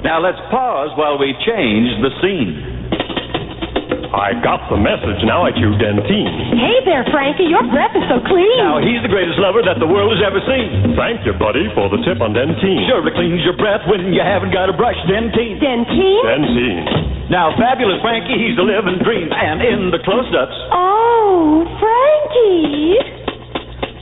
Now let's pause while we change the scene. I got the message. Now I chew Dentyne. Hey there, Frankie. Your breath is so clean. Now he's the greatest lover that the world has ever seen. Thank you, buddy, for the tip on Dentyne. Sure to cleans your breath when you haven't got a brush. Dentyne. Dentyne? Dentyne. Now fabulous Frankie, he's a living dream, and in the close-ups. Oh, Frankie.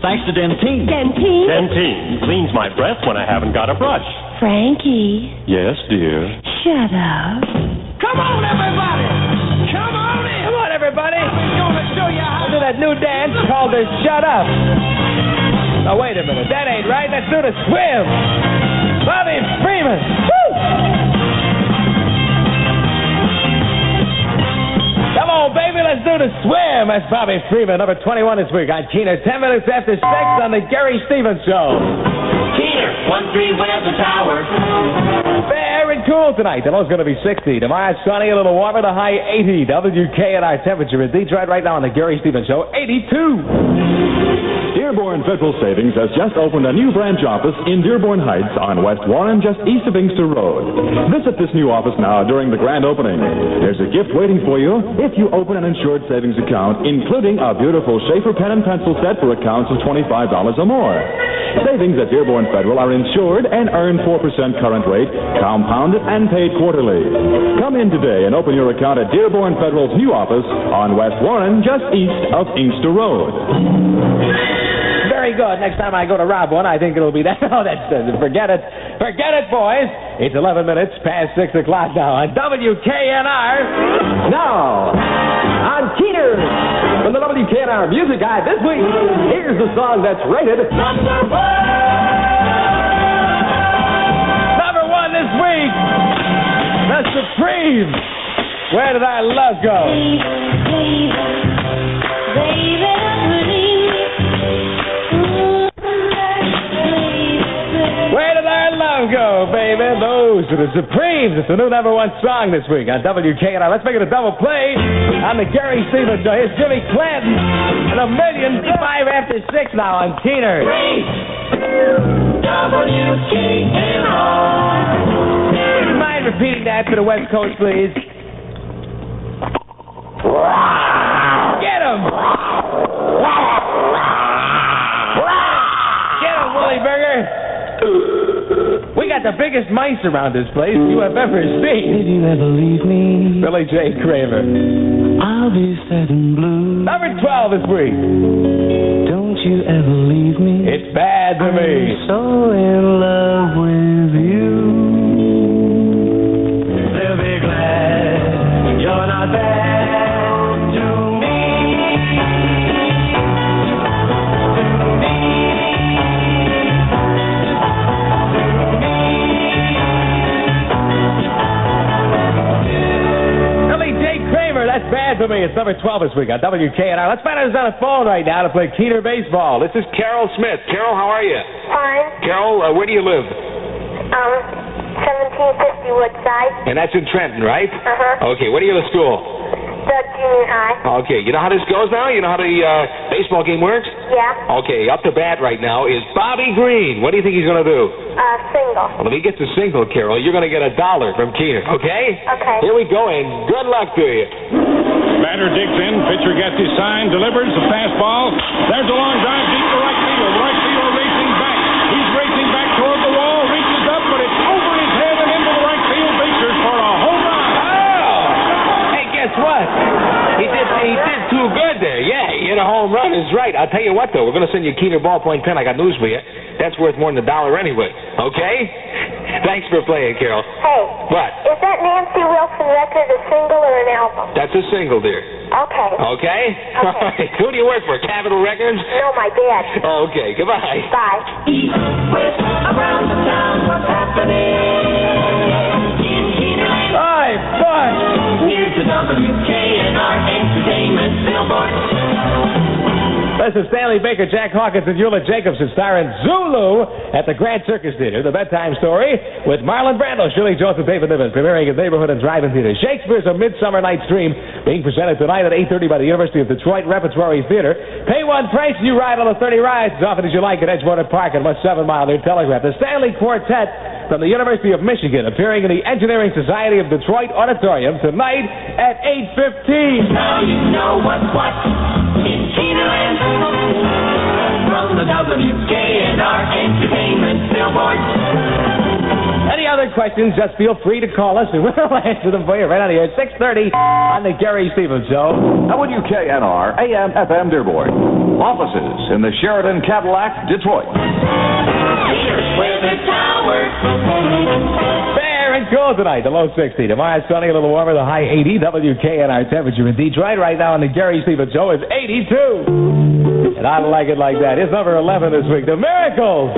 Thanks to Dentyne. Dentyne? Dentyne cleans my breath when I haven't got a brush. Frankie, Yes, dear. shut up. Come on, everybody! Come on in! Come on, everybody. We're gonna show you how We'll do that new dance called the Shut Up. Now, wait a minute. That ain't right. Let's do the swim. Bobby Freeman. Woo! Come on, baby. Let's do the swim. That's Bobby Freeman, number 21 this week on Keener. 10 minutes after 6 on the Gary Stevens Show. One three Weather Tower. Very cool tonight. The low's going to be 60. Tomorrow it's sunny, a little warmer, the high 80. WK and our temperature in Detroit right now on the Gary Stevens Show, 82. Dearborn Federal Savings has just opened a new branch office in Dearborn Heights on West Warren, just east of Inkster Road. Visit this new office now during the grand opening. There's a gift waiting for you if you open an insured savings account, including a beautiful Sheaffer pen and pencil set for accounts of $25 or more. Savings at Dearborn Federal are insured and earn 4% current rate, compounded and paid quarterly. Come in today and open your account at Dearborn Federal's new office on West Warren, just east of Inkster Road. Good. Next time I go to rob one, I think it'll be that. Oh, that's uh, forget it. Forget it, boys. It's 11 minutes past 6 o'clock now on WKNR. Now, on Keener, from the WKNR Music Guide this week, here's the song that's rated number one! Number one this week, The Supremes. Where did our love go? Where go, baby? Those are the Supremes. It's the new number one song this week on WKNR. Let's make it a double play on the Gary Stevens Show. Uh, Here's Jimmy Clanton and a million five after six now on Keener. WKNR. Mind repeating that for the West Coast, please? Get him! Get him, Wolly Burger! Got the biggest mice around this place you have ever seen. Did you ever leave me? Billy J. Kramer. I'll be sad and blue. Number 12 this week. Don't you ever leave me? It's bad to me. I'm so in love with you. For me. It's number 12 this week on WKNR. Let's find out who's on the phone right now to play Keener Baseball. This is Carole Smith. Carole, how are you? Fine. Carole, uh, where do you live? Um, 1750 Woodside. And that's in Trenton, right? Uh-huh. Okay, what do you go to school? The junior high. Okay, you know how this goes now? You know how the uh, baseball game works? Yeah. Okay, up to bat right now is Bobby Green. What do you think he's going to do? Uh, single. Well, if he gets a single, Carole, you're going to get a dollar from Keener, okay? Okay. Here we go, and good luck to you. Batter digs in. Pitcher gets his sign. Delivers the fastball. There's a long drive deep to right field. Right fielder racing back. He's racing back toward the wall. Reaches up, but it's over his head and into the right field bleachers for a home run. Oh! Hey, guess what? He did he did too good there. Yeah, he hit a home run. Is right. I'll tell you what, though. We're going to send you a Keener ballpoint pen. I got news for you. That's worth more than a dollar anyway. Okay? Thanks for playing, Carole. Oh. Hey. What? Is Wilson record a single or an album? That's a single, dear. Okay. Okay? All right. Who do you work for? Capitol Records? No, my dad. Okay. Goodbye. Bye. East, west, around the town, what's happening? In Keenerland. Hi, fun. Here's the WKNR Entertainment Billboard. This is Stanley Baker, Jack Hawkins, and Ulla Jacobsson starring Zulu at the Grand Circus Theater, the bedtime story with Marlon Brando, Shirley and David Niven, premiering at Neighborhood and Drive-In Theater. Shakespeare's A Midsummer Night's Dream, being presented tonight at 8.30 by the University of Detroit Repertory Theater. Pay one price, and you ride on the 30 rides as often as you like at Edgewater Park and West 7 Mile near Telegraph. The Stanley Quartet from the University of Michigan, appearing in the Engineering Society of Detroit Auditorium tonight at 8.15. Now you know what's what in From the WKNR Entertainment Billboard. Any other questions, just feel free to call us and we'll answer them for you right out of here. at 6.30 on the Gary Stevens Show. WKNR AM FM Dearborn. Offices in the Sheraton Cadillac, Detroit. Here's Weather Tower. Fair and cool tonight, the low 60. Tomorrow sunny, a little warmer, the high 80. WKNR temperature in Detroit right now on the Gary Stevens Show is 82. And I like it like that. It's number 11 this week. The Miracles.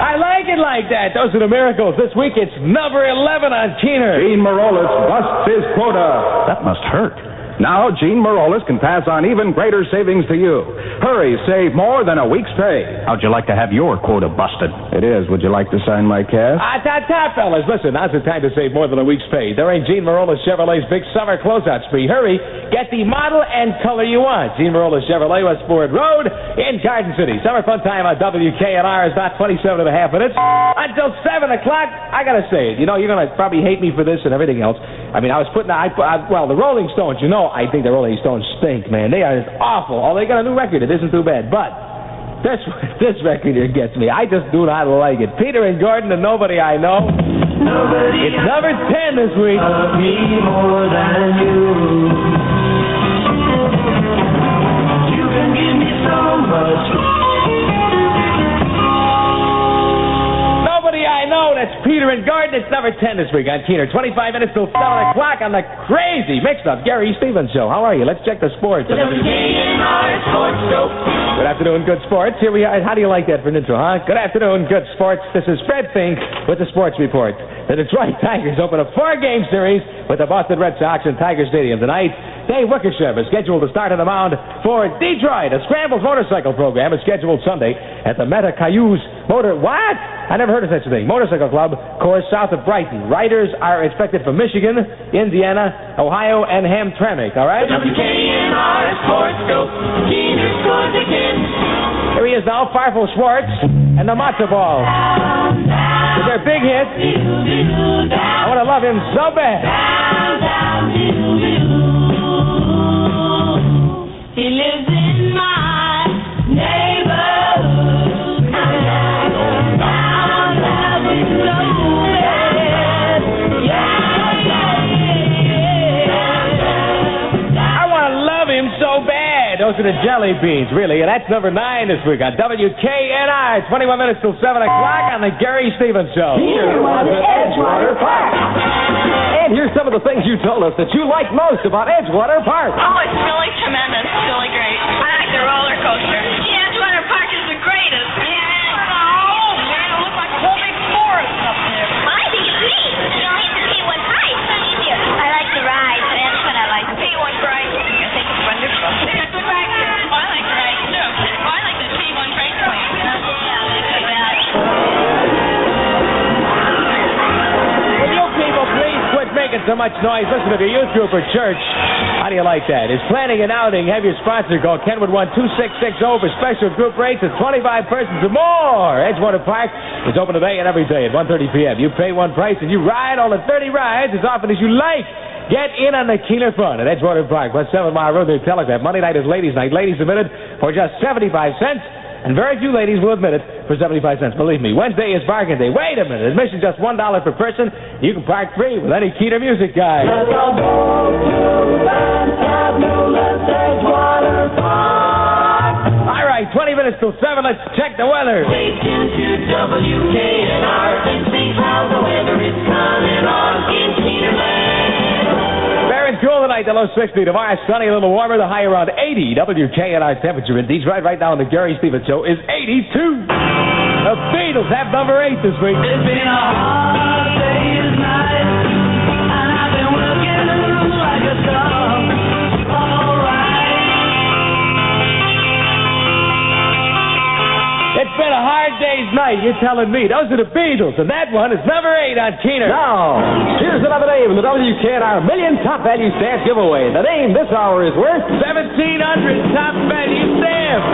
I like it like that. Those are the miracles. This week it's number 11 on Keener. Gene Merollis busts his quota. That must hurt. Now, Gene Merollis can pass on even greater savings to you. Hurry, save more than a week's pay. How'd you like to have your quota busted? It is. Would you like to sign my cash? Ah, ta ta, fellas. Listen, now's the time to save more than a week's pay. There ain't Gene Merollis Chevrolet's big summer closeout spree. Hurry, get the model and color you want. Gene Merollis Chevrolet, Westport Road in Garden City. Summer fun time on WKNR is about 27 and a half minutes until 7 o'clock. I gotta say it. You know, you're gonna probably hate me for this and everything else. I mean, I was putting, I, I well, the Rolling Stones, you know, I think the Rolling Stones stink, man. They are just awful. Oh, they got a new record. It isn't too bad, but this this record here gets me. I just do not like it. Peter and Gordon and nobody I know. It's number ten this week. me more than you. You can give me so much. I know. That's Peter and Gordon. It's number ten this week on Keener. Twenty-five minutes till seven o'clock on the crazy mixed-up Gary Stevens show. How are you? Let's check the sports. WKNR Sports Show. Good afternoon, good sports. Here we are. How do you like that for an intro, huh? Good afternoon, good sports. This is Fred Fink with the Sports Report. The Detroit Tigers open a four-game series with the Boston Red Sox in Tiger Stadium tonight. Dave Wickersham is scheduled to start on the mound for Detroit. A scrambles motorcycle program is scheduled Sunday at the Meta Cayuse Motor. What? I never heard of such a thing. Motorcycle Club, course south of Brighton. Riders are expected from Michigan, Indiana, Ohio, and Hamtramck. All right. WKNR Sports. Keener scores again. Here he is now, Farfel Schwartz and the Matzo Ball. With their big hit. I want to love him so bad. He lives in my neighborhood. Down, down the I want to love him so bad. Those are the jelly beans, really. And that's number nine this week on WKNR. 21 minutes till 7 o'clock on the Gary Stevens Show. Here was Edgewater Park. And here's some of the things you told us that you like most about Edgewater Park. Oh, it's really tremendous. It's really great. I like the roller coaster. Yeah, Edgewater Park is the greatest. Yeah. Oh, man, it looks like a whole big forest up there. I think it's neat. You don't need to pay one price. I like the ride. That's what I like. Pay one price. I think it's wonderful. It's a good ride. I like the ride, too. I like the so much noise? Listen to the youth group or church. How do you like that? Is planning an outing? Have your sponsor call Kenwood 12660 for special group rates of 25 persons or more. Edgewater Park is open today and every day at 1.30 p.m. You pay one price and you ride all the 30 rides as often as you like. Get in on the Keener fun at Edgewater Park, West 7 Mile Road near Telegraph. Monday night is ladies' night. Ladies admitted for just 75 cents. And very few ladies will admit it for 75 cents. Believe me. Wednesday is bargain day. Wait a minute. Admission just $1 per person. You can park free with any Keener music guy. All right, 20 minutes till 7. Let's check the weather. Stay tuned to WKNR and see how the weather tonight, the low 60. Tomorrow, sunny, a little warmer, the high around 80. WKNR temperature in Detroit right now on the Gary Stevens Show is 82. The Beatles have number 8 this week. It's been a hard. Night. You're telling me. Those are the Beatles, and that one is number eight on Keener. Now, here's another name in the WKNR Million Top Value Stamp Giveaway. The name this hour is worth 1,700 top value stamps.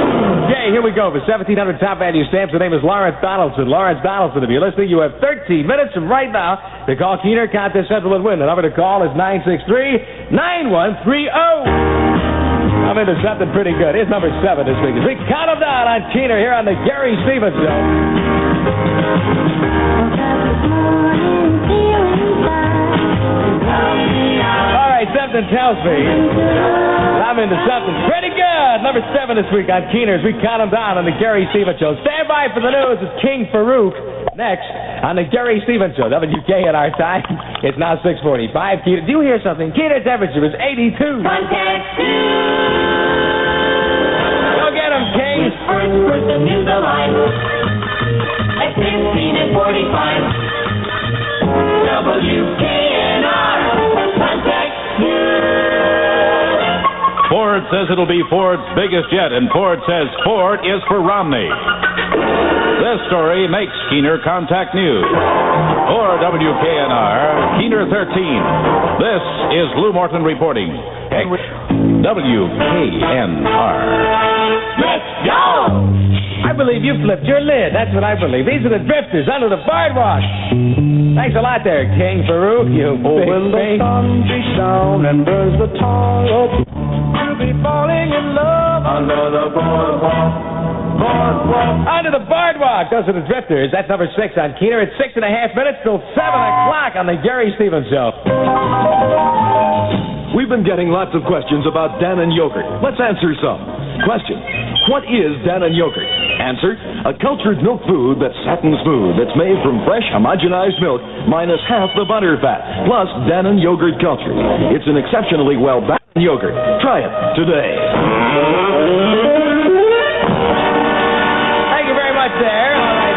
Okay, here we go. For 1,700 top value stamps, the name is Lawrence Donaldson. Lawrence Donaldson, if you're listening, you have 13 minutes from right now to call Keener Contest Central and win. The number to call is 963 9130. I'm into something pretty good. Here's number seven this week. We count them down on Keener here on the Gary Stevens Show. All right, something tells me I'm into something pretty good. Number seven this week on Keener as we count them down on the Gary Stevens Show. Stand by for the news. It's King Farouk next on the Gary Stevens Show. WKNR time. It's now 645. Keener, do you hear something? Keener temperature is 82. Contact First person in the line at 15 and 45. WKNR. Contact Ford says it'll be Ford's biggest yet, and Ford says Ford is for Romney. This story makes Keener Contact News. For WKNR, Keener 13. This is Lou Morton reporting. WKNR. Let's go! I believe you flipped your lid. That's what I believe. These are the drifters under the boardwalk. Thanks a lot there, King Farouk. You Oh, big when the sun beats down and burns the tar up, you'll be falling in love under the boardwalk. Boardwalk. Under the boardwalk. Those are the drifters. That's number six on Keener. It's six and a half minutes till seven o'clock on the Gary Stevens Show. We've been getting lots of questions about Dannon yogurt. Let's answer some. Question What is Dannon yogurt? Answer A cultured milk food that's satin smooth. That's made from fresh, homogenized milk minus half the butter fat, plus Dannon yogurt culture. It's an exceptionally well balanced yogurt. Try it today. Thank you very much there. All right.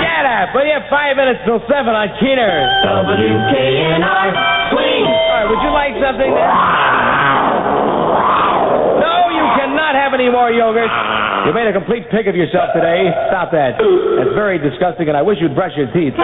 Shut up. Well, you have five minutes till seven on Keener. WKNR. Swing. All right, would you like something? No, you cannot have any more yogurt. Ah. You made a complete pig of yourself today. Stop that. That's very disgusting, and I wish you'd brush your teeth.